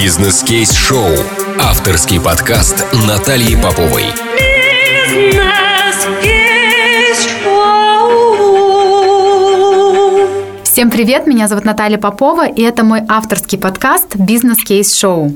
Бизнес-кейс-шоу. Авторский подкаст Натальи Поповой. Всем привет, меня зовут Наталья Попова, и это мой авторский подкаст «Бизнес-кейс-шоу».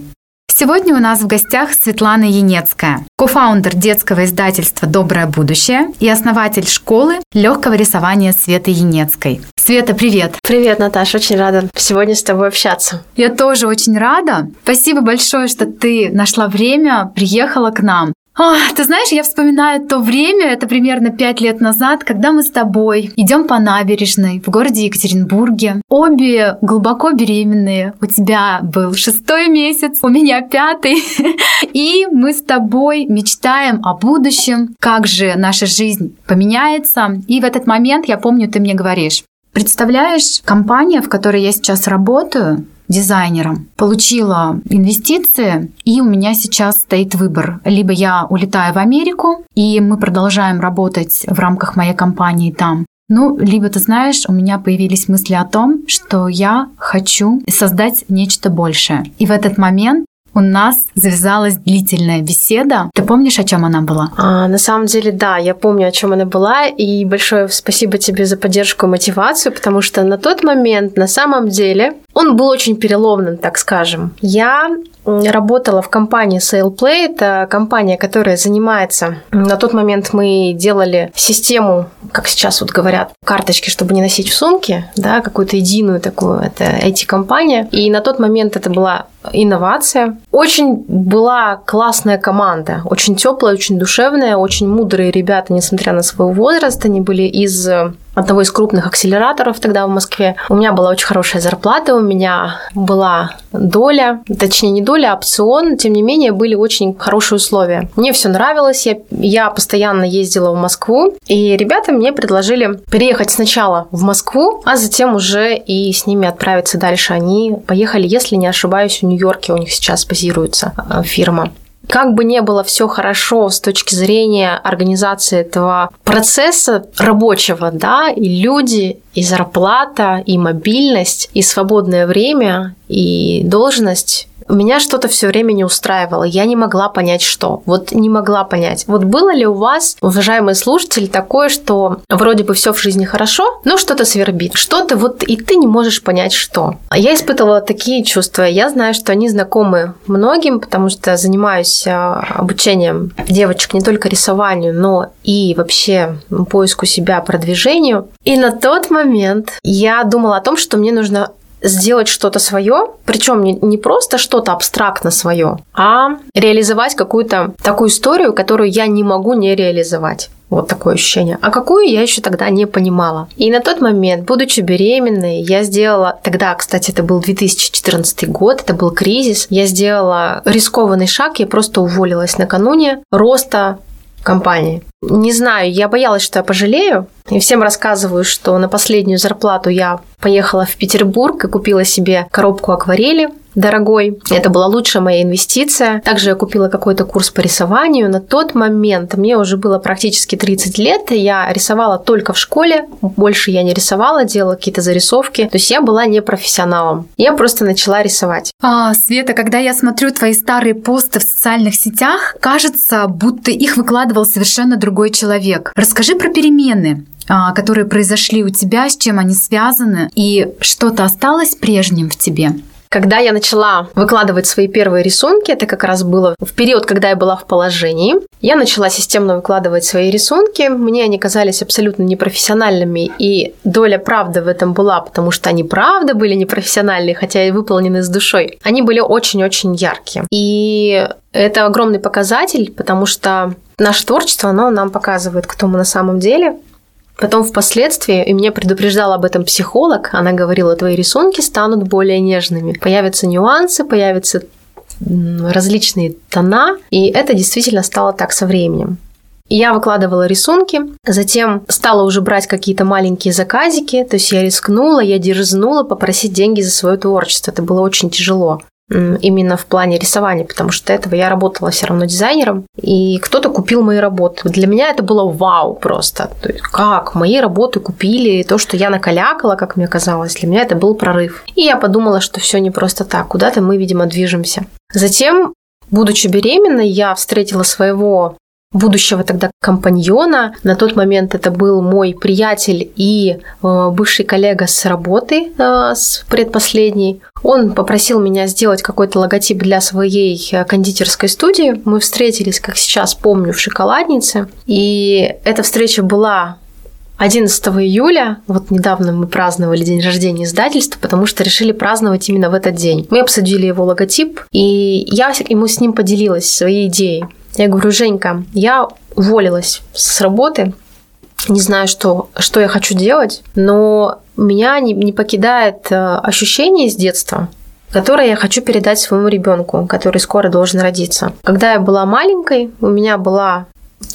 Сегодня у нас в гостях Светлана Янецкая, кофаундер детского издательства «Доброе будущее» и основатель школы легкого рисования Светы Янецкой. Света, привет! Привет, Наташа, очень рада сегодня с тобой общаться. Я тоже очень рада. Спасибо большое, что ты нашла время, приехала к нам. О, ты знаешь, я вспоминаю то время, это примерно пять лет назад, когда мы с тобой идем по набережной в городе Екатеринбурге. Обе глубоко беременные. У тебя был шестой месяц, у меня пятый. И мы с тобой мечтаем о будущем, как же наша жизнь поменяется. И в этот момент, я помню, ты мне говоришь, Представляешь, компания, в которой я сейчас работаю, дизайнером, получила инвестиции, и у меня сейчас стоит выбор. Либо я улетаю в Америку, и мы продолжаем работать в рамках моей компании там, ну, либо ты знаешь, у меня появились мысли о том, что я хочу создать нечто большее. И в этот момент у нас завязалась длительная беседа. Ты помнишь, о чем она была? А, на самом деле, да, я помню, о чем она была, и большое спасибо тебе за поддержку и мотивацию, потому что на тот момент, на самом деле, он был очень переломным, так скажем. Я работала в компании SailPlay. Это компания, которая занимается... На тот момент мы делали систему, как сейчас вот говорят, карточки, чтобы не носить в сумке, да, какую-то единую такую, это IT-компания. И на тот момент это была инновация. Очень была классная команда, очень теплая, очень душевная, очень мудрые ребята, несмотря на свой возраст. Они были из одного из крупных акселераторов тогда в Москве. У меня была очень хорошая зарплата, у меня была доля, точнее не доля, а опцион, тем не менее были очень хорошие условия. Мне все нравилось, я, я постоянно ездила в Москву, и ребята мне предложили переехать сначала в Москву, а затем уже и с ними отправиться дальше. Они поехали, если не ошибаюсь, в Нью-Йорке у них сейчас базируется э, фирма как бы не было все хорошо с точки зрения организации этого процесса рабочего, да, и люди, и зарплата, и мобильность, и свободное время, и должность меня что-то все время не устраивало. Я не могла понять, что. Вот не могла понять. Вот было ли у вас, уважаемые слушатели, такое, что вроде бы все в жизни хорошо, но что-то свербит. Что-то вот и ты не можешь понять, что. Я испытывала такие чувства. Я знаю, что они знакомы многим, потому что занимаюсь а, обучением девочек не только рисованию, но и вообще поиску себя, продвижению. И на тот момент я думала о том, что мне нужно сделать что-то свое, причем не, не просто что-то абстрактно свое, а реализовать какую-то такую историю, которую я не могу не реализовать. Вот такое ощущение. А какую я еще тогда не понимала. И на тот момент, будучи беременной, я сделала... Тогда, кстати, это был 2014 год, это был кризис. Я сделала рискованный шаг, я просто уволилась накануне роста компании. Не знаю, я боялась, что я пожалею. И всем рассказываю, что на последнюю зарплату я поехала в Петербург и купила себе коробку акварели дорогой. Это была лучшая моя инвестиция. Также я купила какой-то курс по рисованию. На тот момент мне уже было практически 30 лет. Я рисовала только в школе. Больше я не рисовала, делала какие-то зарисовки. То есть я была не профессионалом. Я просто начала рисовать. А, Света, когда я смотрю твои старые посты в социальных сетях, кажется, будто их выкладывал совершенно другой человек. Расскажи про перемены а, которые произошли у тебя, с чем они связаны, и что-то осталось прежним в тебе? Когда я начала выкладывать свои первые рисунки, это как раз было в период, когда я была в положении, я начала системно выкладывать свои рисунки. Мне они казались абсолютно непрофессиональными, и доля правды в этом была, потому что они правда были непрофессиональные, хотя и выполнены с душой. Они были очень-очень яркие. И это огромный показатель, потому что наше творчество, оно нам показывает, кто мы на самом деле, Потом впоследствии, и меня предупреждал об этом психолог, она говорила, твои рисунки станут более нежными. Появятся нюансы, появятся различные тона, и это действительно стало так со временем. Я выкладывала рисунки, затем стала уже брать какие-то маленькие заказики, то есть я рискнула, я дерзнула попросить деньги за свое творчество. Это было очень тяжело. Именно в плане рисования, потому что до этого я работала все равно дизайнером, и кто-то купил мои работы. Для меня это было вау просто. То есть как? Мои работы купили, то, что я накалякала, как мне казалось, для меня это был прорыв. И я подумала, что все не просто так, куда-то мы, видимо, движемся. Затем Будучи беременной, я встретила своего будущего тогда компаньона. На тот момент это был мой приятель и э, бывший коллега с работы, э, с предпоследней. Он попросил меня сделать какой-то логотип для своей э, кондитерской студии. Мы встретились, как сейчас помню, в шоколаднице. И эта встреча была 11 июля, вот недавно мы праздновали день рождения издательства, потому что решили праздновать именно в этот день. Мы обсудили его логотип, и я ему с ним поделилась своей идеей. Я говорю, Женька, я уволилась с работы, не знаю, что, что я хочу делать, но меня не, не покидает э, ощущение с детства, которое я хочу передать своему ребенку, который скоро должен родиться. Когда я была маленькой, у меня была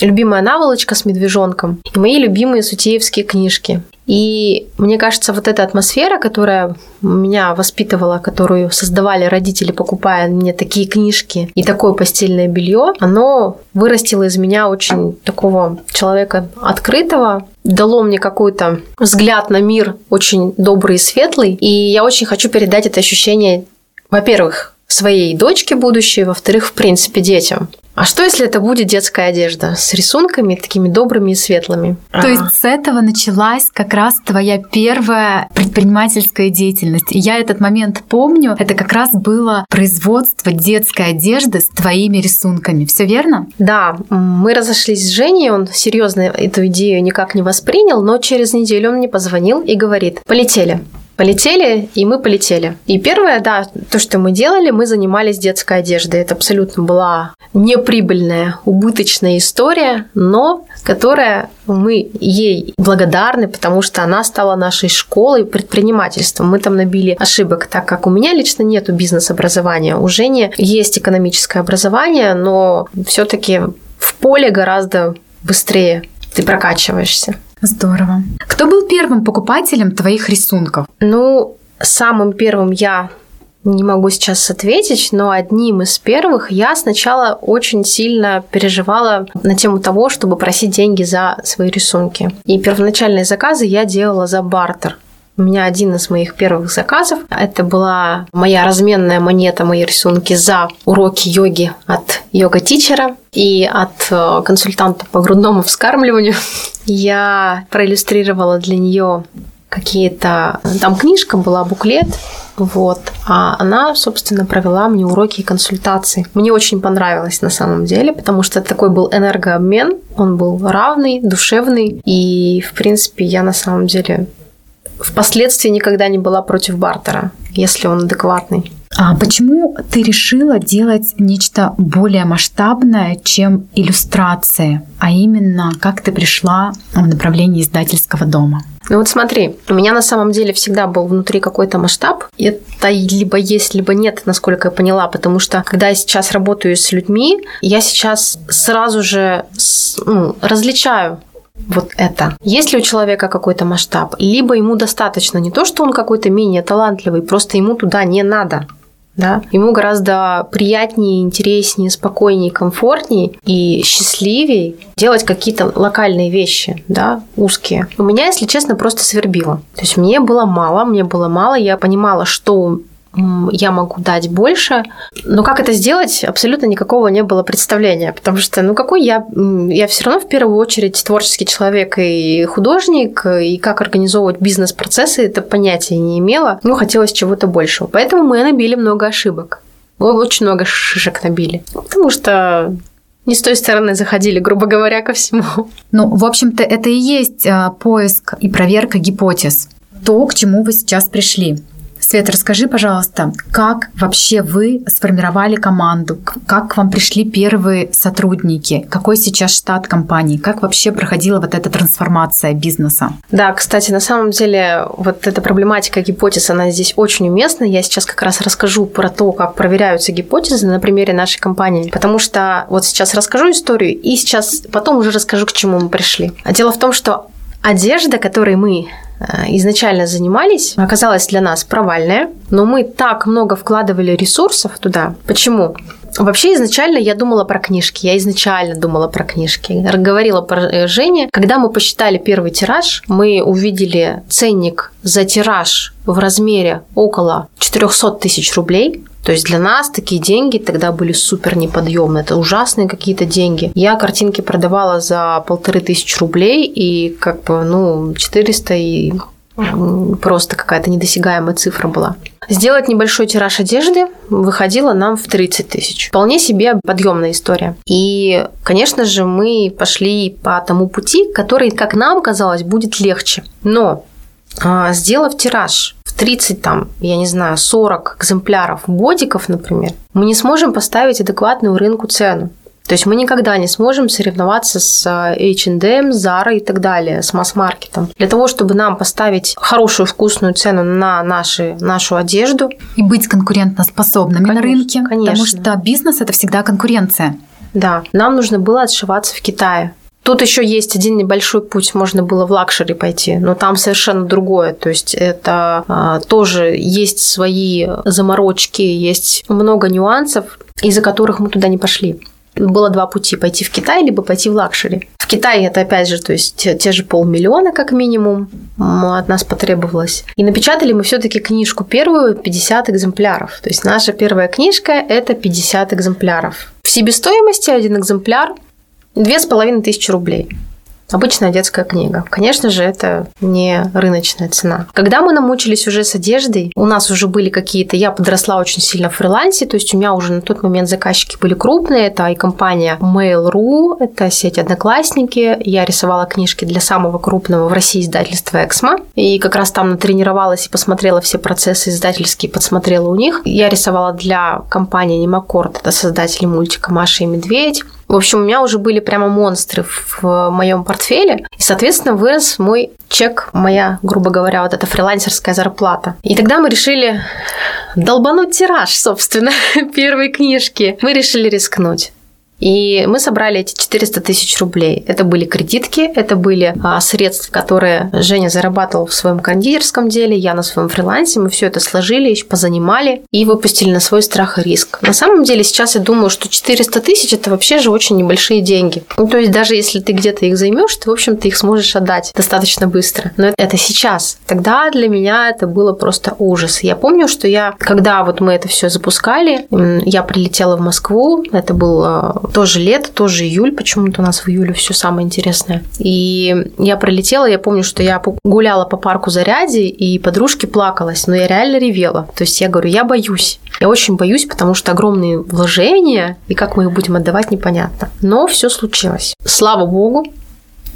любимая наволочка с медвежонком и мои любимые сутеевские книжки. И мне кажется, вот эта атмосфера, которая меня воспитывала, которую создавали родители, покупая мне такие книжки и такое постельное белье, оно вырастило из меня очень такого человека открытого, дало мне какой-то взгляд на мир очень добрый и светлый. И я очень хочу передать это ощущение, во-первых, своей дочке будущей, во-вторых, в принципе, детям. А что, если это будет детская одежда с рисунками такими добрыми и светлыми? То а. есть с этого началась как раз твоя первая предпринимательская деятельность. И я этот момент помню. Это как раз было производство детской одежды с твоими рисунками. Все верно? Да, мы разошлись с Женей, он серьезно эту идею никак не воспринял, но через неделю он мне позвонил и говорит, полетели полетели, и мы полетели. И первое, да, то, что мы делали, мы занимались детской одеждой. Это абсолютно была неприбыльная, убыточная история, но которая мы ей благодарны, потому что она стала нашей школой предпринимательства. Мы там набили ошибок, так как у меня лично нету бизнес-образования. У Жени есть экономическое образование, но все-таки в поле гораздо быстрее ты прокачиваешься. Здорово. Кто был первым покупателем твоих рисунков? Ну, самым первым я не могу сейчас ответить, но одним из первых я сначала очень сильно переживала на тему того, чтобы просить деньги за свои рисунки. И первоначальные заказы я делала за бартер. У меня один из моих первых заказов. Это была моя разменная монета, мои рисунки за уроки йоги от йога-тичера и от э, консультанта по грудному вскармливанию. Я проиллюстрировала для нее какие-то... Там книжка была, буклет, вот. А она, собственно, провела мне уроки и консультации. Мне очень понравилось на самом деле, потому что такой был энергообмен, он был равный, душевный, и, в принципе, я на самом деле впоследствии никогда не была против бартера, если он адекватный. А почему ты решила делать нечто более масштабное, чем иллюстрации, а именно как ты пришла в направлении издательского дома? Ну вот смотри, у меня на самом деле всегда был внутри какой-то масштаб. Это либо есть, либо нет, насколько я поняла, потому что когда я сейчас работаю с людьми, я сейчас сразу же ну, различаю вот это. Есть ли у человека какой-то масштаб, либо ему достаточно не то, что он какой-то менее талантливый, просто ему туда не надо. Да? Ему гораздо приятнее, интереснее, спокойнее, комфортнее и счастливее делать какие-то локальные вещи, да, узкие. У меня, если честно, просто свербило. То есть мне было мало, мне было мало, я понимала, что я могу дать больше. Но как это сделать, абсолютно никакого не было представления, потому что, ну, какой я... Я все равно в первую очередь творческий человек и художник, и как организовывать бизнес-процессы, это понятия не имела. Ну, хотелось чего-то большего. Поэтому мы набили много ошибок. Очень много шишек набили. Потому что не с той стороны заходили, грубо говоря, ко всему. Ну, в общем-то, это и есть а, поиск и проверка гипотез. То, к чему вы сейчас пришли. Свет, расскажи, пожалуйста, как вообще вы сформировали команду, как к вам пришли первые сотрудники, какой сейчас штат компании, как вообще проходила вот эта трансформация бизнеса? Да, кстати, на самом деле вот эта проблематика гипотез, она здесь очень уместна. Я сейчас как раз расскажу про то, как проверяются гипотезы на примере нашей компании, потому что вот сейчас расскажу историю и сейчас потом уже расскажу, к чему мы пришли. А дело в том, что одежда, которой мы изначально занимались, оказалась для нас провальная, но мы так много вкладывали ресурсов туда. Почему? Вообще изначально я думала про книжки. Я изначально думала про книжки. Говорила про э, Жене. Когда мы посчитали первый тираж, мы увидели ценник за тираж в размере около 400 тысяч рублей. То есть для нас такие деньги тогда были супер неподъемные. Это ужасные какие-то деньги. Я картинки продавала за полторы тысячи рублей и как бы, ну, 400 и просто какая-то недосягаемая цифра была. Сделать небольшой тираж одежды выходило нам в 30 тысяч. Вполне себе подъемная история. И, конечно же, мы пошли по тому пути, который, как нам казалось, будет легче. Но сделав тираж в 30, там, я не знаю, 40 экземпляров бодиков, например, мы не сможем поставить адекватную рынку цену. То есть мы никогда не сможем соревноваться с H&M, Zara и так далее, с масс-маркетом. Для того, чтобы нам поставить хорошую вкусную цену на наши, нашу одежду. И быть конкурентоспособными конечно, на рынке. Конечно. Потому что бизнес – это всегда конкуренция. Да, нам нужно было отшиваться в Китае. Тут еще есть один небольшой путь, можно было в лакшери пойти, но там совершенно другое. То есть это а, тоже есть свои заморочки, есть много нюансов, из-за которых мы туда не пошли было два пути, пойти в Китай, либо пойти в лакшери. В Китае это, опять же, то есть те, те же полмиллиона как минимум от нас потребовалось. И напечатали мы все-таки книжку первую 50 экземпляров. То есть наша первая книжка – это 50 экземпляров. В себестоимости один экземпляр – две с половиной тысячи рублей. Обычная детская книга. Конечно же, это не рыночная цена. Когда мы намучились уже с одеждой, у нас уже были какие-то... Я подросла очень сильно в фрилансе, то есть у меня уже на тот момент заказчики были крупные. Это и компания Mail.ru, это сеть Одноклассники. Я рисовала книжки для самого крупного в России издательства Эксмо. И как раз там натренировалась и посмотрела все процессы издательские, подсмотрела у них. Я рисовала для компании Немакорд, это создатели мультика «Маша и Медведь». В общем, у меня уже были прямо монстры в моем портфеле. И, соответственно, вырос мой чек, моя, грубо говоря, вот эта фрилансерская зарплата. И тогда мы решили долбануть тираж, собственно, первой книжки. Мы решили рискнуть. И мы собрали эти 400 тысяч рублей. Это были кредитки, это были а, средства, которые Женя зарабатывал в своем кондитерском деле, я на своем фрилансе. Мы все это сложили, еще позанимали и выпустили на свой страх и риск. На самом деле сейчас я думаю, что 400 тысяч это вообще же очень небольшие деньги. Ну, то есть даже если ты где-то их займешь, ты, в общем-то, их сможешь отдать достаточно быстро. Но это сейчас. Тогда для меня это было просто ужас. Я помню, что я, когда вот мы это все запускали, я прилетела в Москву, это был а, тоже лето, тоже июль, почему-то у нас в июле все самое интересное. И я пролетела, я помню, что я гуляла по парку Заряди, и подружки плакалась, но я реально ревела. То есть я говорю, я боюсь. Я очень боюсь, потому что огромные вложения, и как мы их будем отдавать, непонятно. Но все случилось. Слава богу,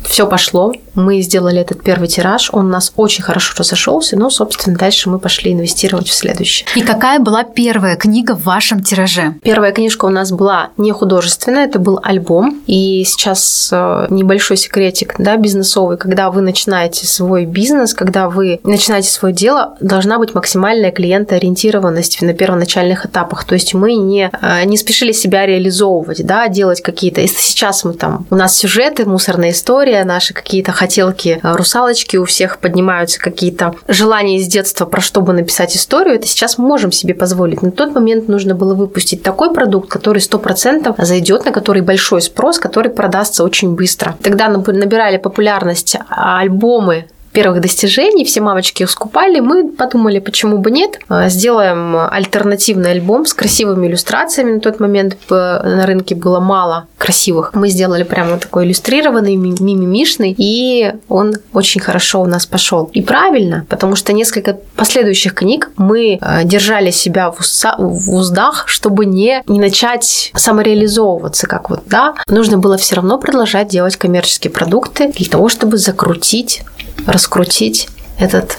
все пошло, мы сделали этот первый тираж, он у нас очень хорошо разошелся, но, собственно, дальше мы пошли инвестировать в следующий. И какая была первая книга в вашем тираже? Первая книжка у нас была не художественная, это был альбом. И сейчас э, небольшой секретик, да, бизнесовый, когда вы начинаете свой бизнес, когда вы начинаете свое дело, должна быть максимальная клиентоориентированность на первоначальных этапах. То есть мы не, э, не спешили себя реализовывать, да, делать какие-то... Если сейчас мы там... У нас сюжеты, мусорная история, наши какие-то хотелки э, русалочки, у всех поднимаются какие-то желания из детства, про что бы написать историю, это сейчас можем себе позволить. На тот момент нужно было выпустить такой продукт, который 100% зайдет, на который большой спрос, который продастся очень быстро. Тогда набирали популярность альбомы первых достижений, все мамочки их скупали, мы подумали, почему бы нет, а, сделаем альтернативный альбом с красивыми иллюстрациями. На тот момент на рынке было мало красивых. Мы сделали прямо такой иллюстрированный, мимимишный, и он очень хорошо у нас пошел. И правильно, потому что несколько последующих книг мы а, держали себя в уздах, чтобы не, не начать самореализовываться, как вот, да. Нужно было все равно продолжать делать коммерческие продукты для того, чтобы закрутить раскрутить этот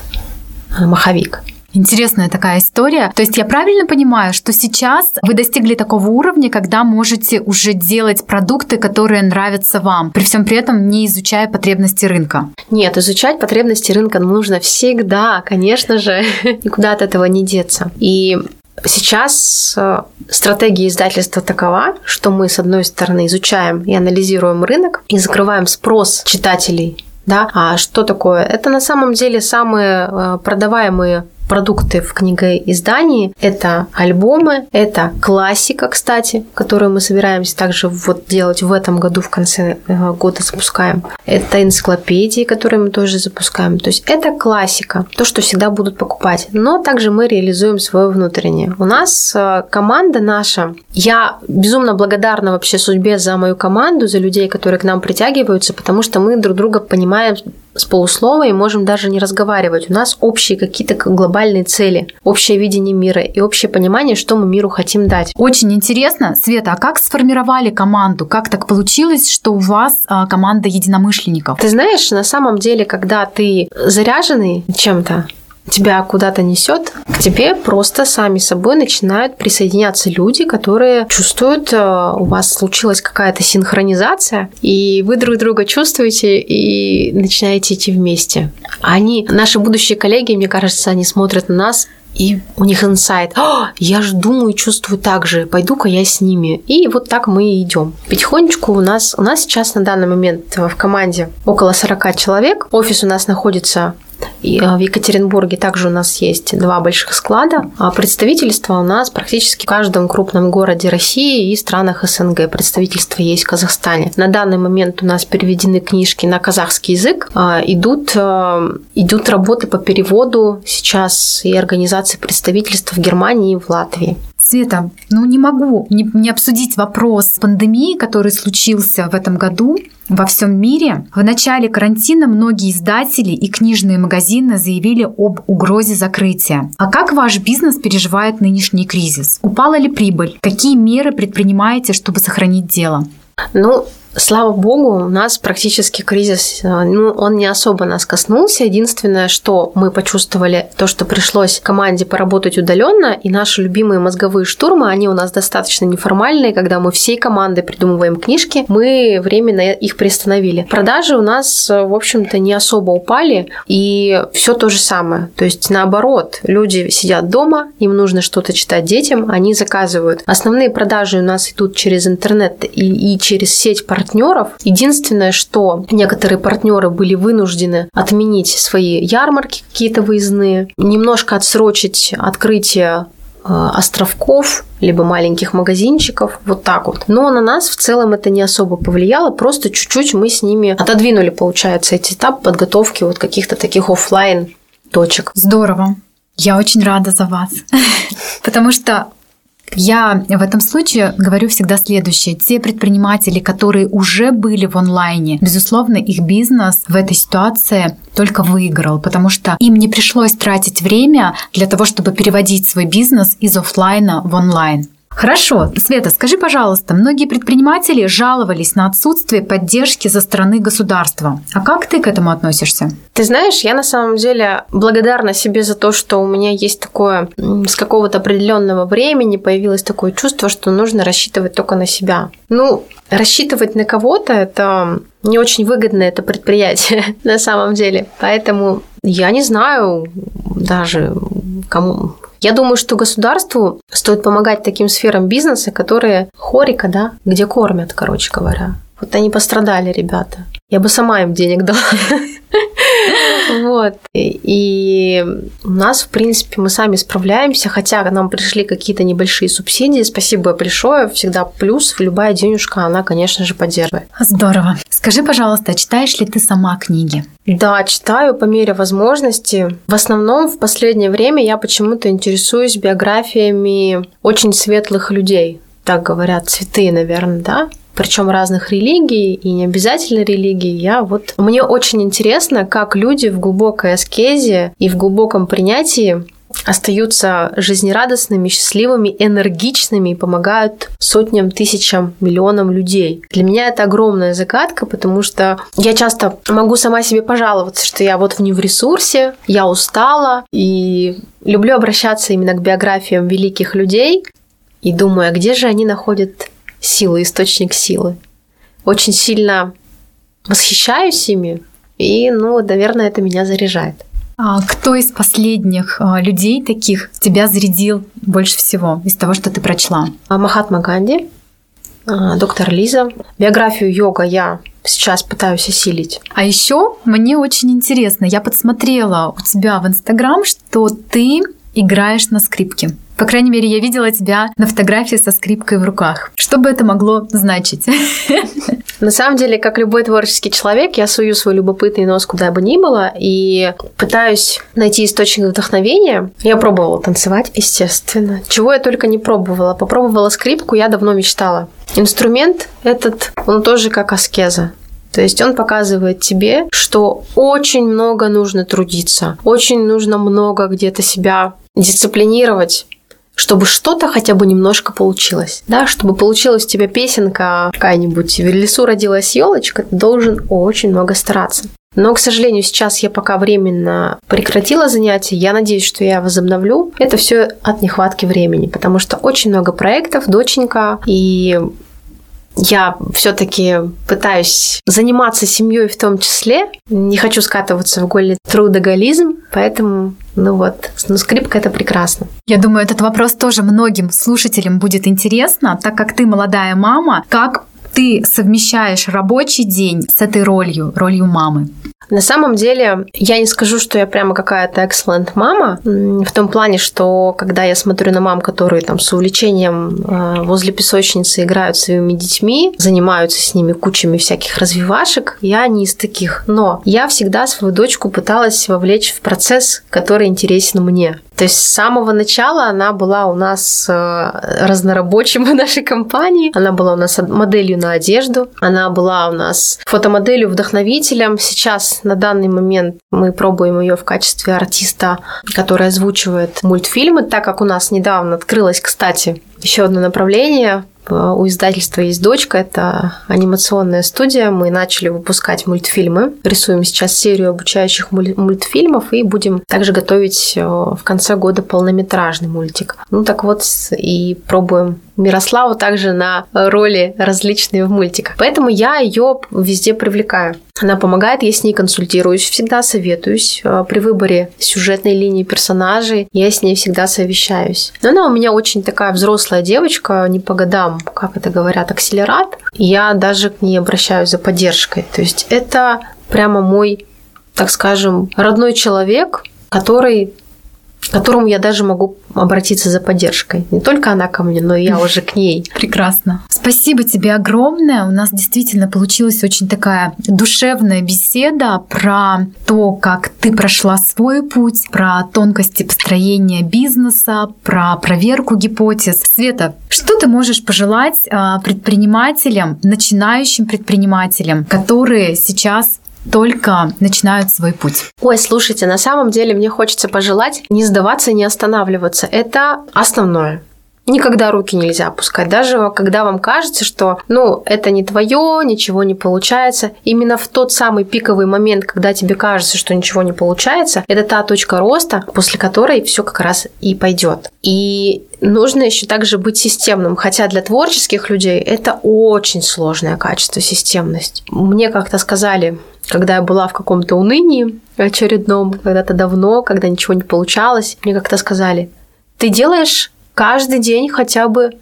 э, маховик. Интересная такая история. То есть я правильно понимаю, что сейчас вы достигли такого уровня, когда можете уже делать продукты, которые нравятся вам, при всем при этом не изучая потребности рынка? Нет, изучать потребности рынка нужно всегда, конечно же, никуда от этого не деться. И Сейчас э, стратегия издательства такова, что мы, с одной стороны, изучаем и анализируем рынок и закрываем спрос читателей Да? А что такое? Это на самом деле самые э, продаваемые продукты в книгоиздании. Это альбомы, это классика, кстати, которую мы собираемся также вот делать в этом году, в конце э, года запускаем. Это энциклопедии, которые мы тоже запускаем. То есть это классика, то, что всегда будут покупать. Но также мы реализуем свое внутреннее. У нас э, команда наша, я безумно благодарна вообще судьбе за мою команду, за людей, которые к нам притягиваются, потому что мы друг друга понимаем с полуслова и можем даже не разговаривать. У нас общие какие-то глобальные цели, общее видение мира и общее понимание, что мы миру хотим дать. Очень интересно. Света, а как сформировали команду? Как так получилось, что у вас а, команда единомышленников? Ты знаешь, на самом деле, когда ты заряженный чем-то, тебя куда-то несет, к тебе просто сами собой начинают присоединяться люди, которые чувствуют, э, у вас случилась какая-то синхронизация, и вы друг друга чувствуете и начинаете идти вместе. Они, наши будущие коллеги, мне кажется, они смотрят на нас и у них инсайт. «А, я же думаю чувствую так же. Пойду-ка я с ними. И вот так мы и идем. Потихонечку у нас, у нас сейчас на данный момент в команде около 40 человек. Офис у нас находится и а, в Екатеринбурге также у нас есть два больших склада, а представительства у нас практически в каждом крупном городе России и странах СНГ. Представительство есть в Казахстане. На данный момент у нас переведены книжки на казахский язык. А, идут, а, идут работы по переводу сейчас и организации представительства в Германии и в Латвии. Света, ну не могу не, не обсудить вопрос пандемии, который случился в этом году во всем мире. В начале карантина многие издатели и книжные магазины заявили об угрозе закрытия. А как ваш бизнес переживает нынешний кризис? Упала ли прибыль? Какие меры предпринимаете, чтобы сохранить дело? Ну, Слава богу, у нас практически кризис, э, ну, он не особо нас коснулся. Единственное, что мы почувствовали, то, что пришлось команде поработать удаленно, и наши любимые мозговые штурмы, они у нас достаточно неформальные, когда мы всей командой придумываем книжки, мы временно их приостановили. Продажи у нас, э, в общем-то, не особо упали, и все то же самое. То есть, наоборот, люди сидят дома, им нужно что-то читать детям, они заказывают. Основные продажи у нас идут через интернет и, и через сеть партнеров. Единственное, что некоторые партнеры были вынуждены отменить свои ярмарки какие-то выездные, немножко отсрочить открытие э, островков, либо маленьких магазинчиков, вот так вот. Но на нас в целом это не особо повлияло, просто чуть-чуть мы с ними отодвинули, получается, эти этап подготовки вот каких-то таких офлайн точек. Здорово. Я очень рада за вас, потому что я в этом случае говорю всегда следующее. Те предприниматели, которые уже были в онлайне, безусловно, их бизнес в этой ситуации только выиграл, потому что им не пришлось тратить время для того, чтобы переводить свой бизнес из офлайна в онлайн. Хорошо. Света, скажи, пожалуйста, многие предприниматели жаловались на отсутствие поддержки со стороны государства. А как ты к этому относишься? Ты знаешь, я на самом деле благодарна себе за то, что у меня есть такое с какого-то определенного времени появилось такое чувство, что нужно рассчитывать только на себя. Ну, рассчитывать на кого-то это не очень выгодно это предприятие на самом деле. Поэтому я не знаю даже кому я думаю, что государству стоит помогать таким сферам бизнеса, которые хорика, да, где кормят, короче говоря. Вот они пострадали, ребята. Я бы сама им денег дала. Вот. И у нас, в принципе, мы сами справляемся, хотя нам пришли какие-то небольшие субсидии. Спасибо большое. Всегда плюс. Любая денежка, она, конечно же, поддерживает. Здорово. Скажи, пожалуйста, читаешь ли ты сама книги? Да, читаю по мере возможности. В основном в последнее время я почему-то интересуюсь биографиями очень светлых людей. Так говорят, цветы, наверное, да? причем разных религий и не обязательно религии. Я вот мне очень интересно, как люди в глубокой аскезе и в глубоком принятии остаются жизнерадостными, счастливыми, энергичными и помогают сотням, тысячам, миллионам людей. Для меня это огромная загадка, потому что я часто могу сама себе пожаловаться, что я вот не в ресурсе, я устала и люблю обращаться именно к биографиям великих людей и думаю, а где же они находят силы, источник силы. Очень сильно восхищаюсь ими, и, ну, наверное, это меня заряжает. А кто из последних а, людей таких тебя зарядил больше всего из того, что ты прочла? А, Махатма Ганди, а, доктор Лиза. Биографию йога я сейчас пытаюсь осилить. А еще мне очень интересно, я подсмотрела у тебя в Инстаграм, что ты играешь на скрипке. По крайней мере, я видела тебя на фотографии со скрипкой в руках. Что бы это могло значить? На самом деле, как любой творческий человек, я сую свой любопытный нос куда бы ни было и пытаюсь найти источник вдохновения. Я пробовала танцевать, естественно. Чего я только не пробовала. Попробовала скрипку, я давно мечтала. Инструмент этот, он тоже как аскеза. То есть он показывает тебе, что очень много нужно трудиться, очень нужно много где-то себя дисциплинировать, чтобы что-то хотя бы немножко получилось. Да, чтобы получилась у тебя песенка какая-нибудь «В лесу родилась елочка», ты должен очень много стараться. Но, к сожалению, сейчас я пока временно прекратила занятия. Я надеюсь, что я возобновлю. Это все от нехватки времени, потому что очень много проектов, доченька, и я все-таки пытаюсь заниматься семьей в том числе. Не хочу скатываться в голый трудоголизм, поэтому, ну вот, ну скрипка это прекрасно. Я думаю, этот вопрос тоже многим слушателям будет интересно, так как ты молодая мама, как ты совмещаешь рабочий день с этой ролью, ролью мамы? На самом деле, я не скажу, что я прямо какая-то excellent мама, в том плане, что когда я смотрю на мам, которые там с увлечением э, возле песочницы играют своими детьми, занимаются с ними кучами всяких развивашек, я не из таких. Но я всегда свою дочку пыталась вовлечь в процесс, который интересен мне. То есть с самого начала она была у нас э, разнорабочим в нашей компании. Она была у нас моделью на одежду. Она была у нас фотомоделью, вдохновителем. Сейчас на данный момент мы пробуем ее в качестве артиста, который озвучивает мультфильмы, так как у нас недавно открылось, кстати, еще одно направление у издательства есть дочка, это анимационная студия. Мы начали выпускать мультфильмы. Рисуем сейчас серию обучающих мультфильмов и будем также готовить э, в конце года полнометражный мультик. Ну так вот и пробуем Мирославу также на роли различные в мультиках. Поэтому я ее везде привлекаю. Она помогает, я с ней консультируюсь, всегда советуюсь. Э, при выборе сюжетной линии персонажей я с ней всегда совещаюсь. Но она у меня очень такая взрослая девочка, не по годам, как это говорят, акселерат. Я даже к ней обращаюсь за поддержкой. То есть это прямо мой, так скажем, родной человек, который к которому я даже могу обратиться за поддержкой. Не только она ко мне, но и я уже к ней. Прекрасно. Спасибо тебе огромное. У нас действительно получилась очень такая душевная беседа про то, как ты прошла свой путь, про тонкости построения бизнеса, про проверку гипотез. Света, что ты можешь пожелать а, предпринимателям, начинающим предпринимателям, которые сейчас только начинают свой путь. Ой, слушайте, на самом деле мне хочется пожелать не сдаваться, не останавливаться. Это основное. Никогда руки нельзя опускать. Даже когда вам кажется, что, ну, это не твое, ничего не получается. Именно в тот самый пиковый момент, когда тебе кажется, что ничего не получается, это та точка роста, после которой все как раз и пойдет. И нужно еще также быть системным. Хотя для творческих людей это очень сложное качество, системность. Мне как-то сказали, когда я была в каком-то унынии очередном, когда-то давно, когда ничего не получалось, мне как-то сказали, ты делаешь каждый день хотя бы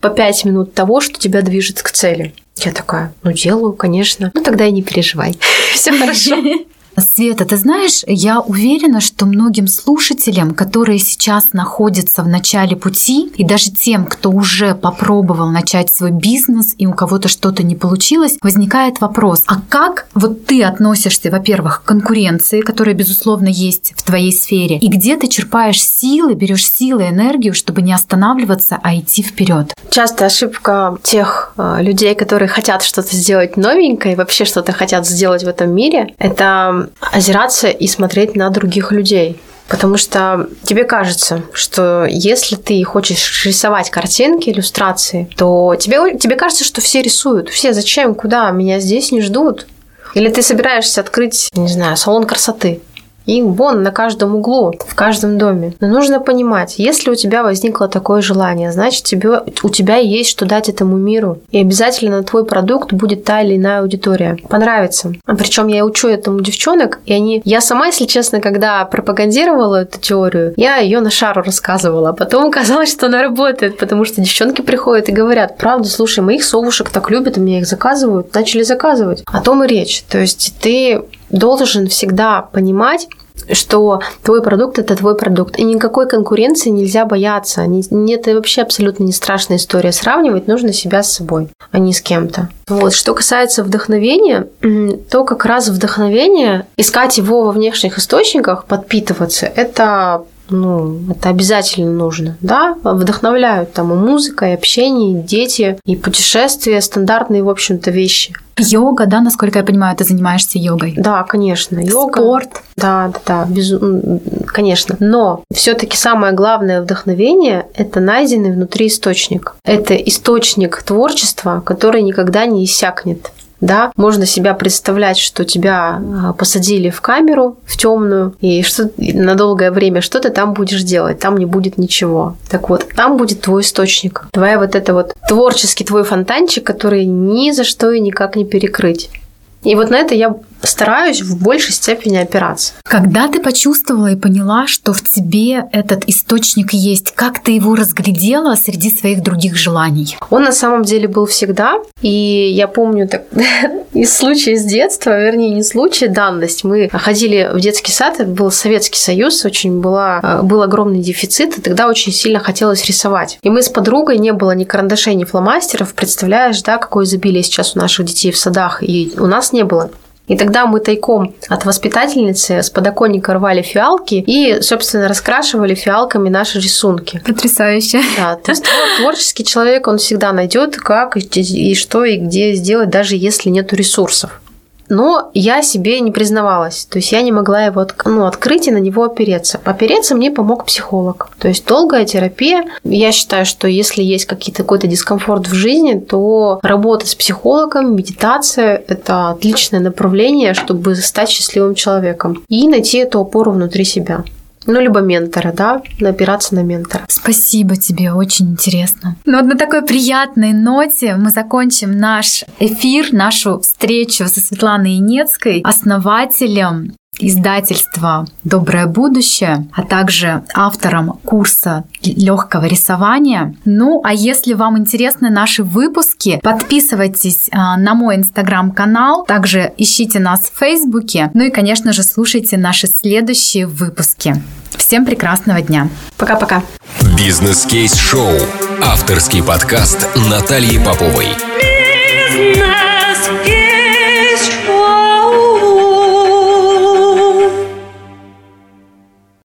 по пять минут того, что тебя движет к цели. Я такая, ну делаю, конечно. Ну тогда и не переживай. Все хорошо. Света, ты знаешь, я уверена, что многим слушателям, которые сейчас находятся в начале пути, и даже тем, кто уже попробовал начать свой бизнес и у кого-то что-то не получилось, возникает вопрос, а как вот ты относишься, во-первых, к конкуренции, которая, безусловно, есть в твоей сфере, и где ты черпаешь силы, берешь силы, энергию, чтобы не останавливаться, а идти вперед? Часто ошибка тех э, людей, которые хотят что-то сделать новенькое, и вообще что-то хотят сделать в этом мире, это озираться и смотреть на других людей. Потому что тебе кажется, что если ты хочешь рисовать картинки, иллюстрации, то тебе, тебе кажется, что все рисуют. Все зачем, куда, меня здесь не ждут. Или ты собираешься открыть, не знаю, салон красоты. И вон на каждом углу, в каждом доме. Но нужно понимать, если у тебя возникло такое желание, значит, тебе, у тебя есть что дать этому миру. И обязательно на твой продукт будет та или иная аудитория. Понравится. Причем я учу этому девчонок, и они... Я сама, если честно, когда пропагандировала эту теорию, я ее на шару рассказывала. А потом оказалось, что она работает, потому что девчонки приходят и говорят, правда, слушай, моих совушек так любят, у меня их заказывают. Начали заказывать. О том и речь. То есть ты должен всегда понимать, что твой продукт это твой продукт. И никакой конкуренции нельзя бояться. Не, это вообще абсолютно не страшная история. Сравнивать нужно себя с собой, а не с кем-то. Вот. Что касается вдохновения, то как раз вдохновение, искать его во внешних источниках, подпитываться, это ну, это обязательно нужно, да, вдохновляют там и музыка, и общение, и дети, и путешествия, стандартные, в общем-то, вещи. Йога, да, насколько я понимаю, ты занимаешься йогой? Да, конечно, йога. Спорт. Да, да, да, без... конечно. Но все-таки самое главное вдохновение – это найденный внутри источник. Это источник творчества, который никогда не иссякнет да, можно себя представлять, что тебя а, посадили в камеру, в темную, и что на долгое время что ты там будешь делать, там не будет ничего. Так вот, там будет твой источник, твоя вот это вот творческий твой фонтанчик, который ни за что и никак не перекрыть. И вот на это я стараюсь в большей степени опираться. Когда ты почувствовала и поняла, что в тебе этот источник есть, как ты его разглядела среди своих других желаний? Он на самом деле был всегда. И я помню так, из случая из детства, вернее, не случай, данность. Мы ходили в детский сад, это был Советский Союз, очень была, э, был огромный дефицит, и тогда очень сильно хотелось рисовать. И мы с подругой, не было ни карандашей, ни фломастеров, представляешь, да, какое изобилие сейчас у наших детей в садах, и у нас не было. И тогда мы тайком от воспитательницы с подоконника рвали фиалки и, собственно, раскрашивали фиалками наши рисунки. Потрясающе. Да, то есть творческий человек, он всегда найдет, как и что и где сделать, даже если нету ресурсов но я себе не признавалась. То есть я не могла его ну, открыть и на него опереться. Опереться мне помог психолог. То есть долгая терапия. Я считаю, что если есть какой-то дискомфорт в жизни, то работа с психологом, медитация – это отличное направление, чтобы стать счастливым человеком и найти эту опору внутри себя. Ну, либо ментора, да, опираться на ментора. Спасибо тебе, очень интересно. Ну вот на такой приятной ноте мы закончим наш эфир, нашу встречу со Светланой Инецкой, основателем издательства «Доброе будущее», а также автором курса легкого рисования. Ну, а если вам интересны наши выпуски, подписывайтесь а, на мой инстаграм-канал, также ищите нас в Фейсбуке, ну и, конечно же, слушайте наши следующие выпуски. Всем прекрасного дня. Пока-пока. Бизнес-кейс-шоу. Авторский подкаст Натальи Поповой. Бизнес!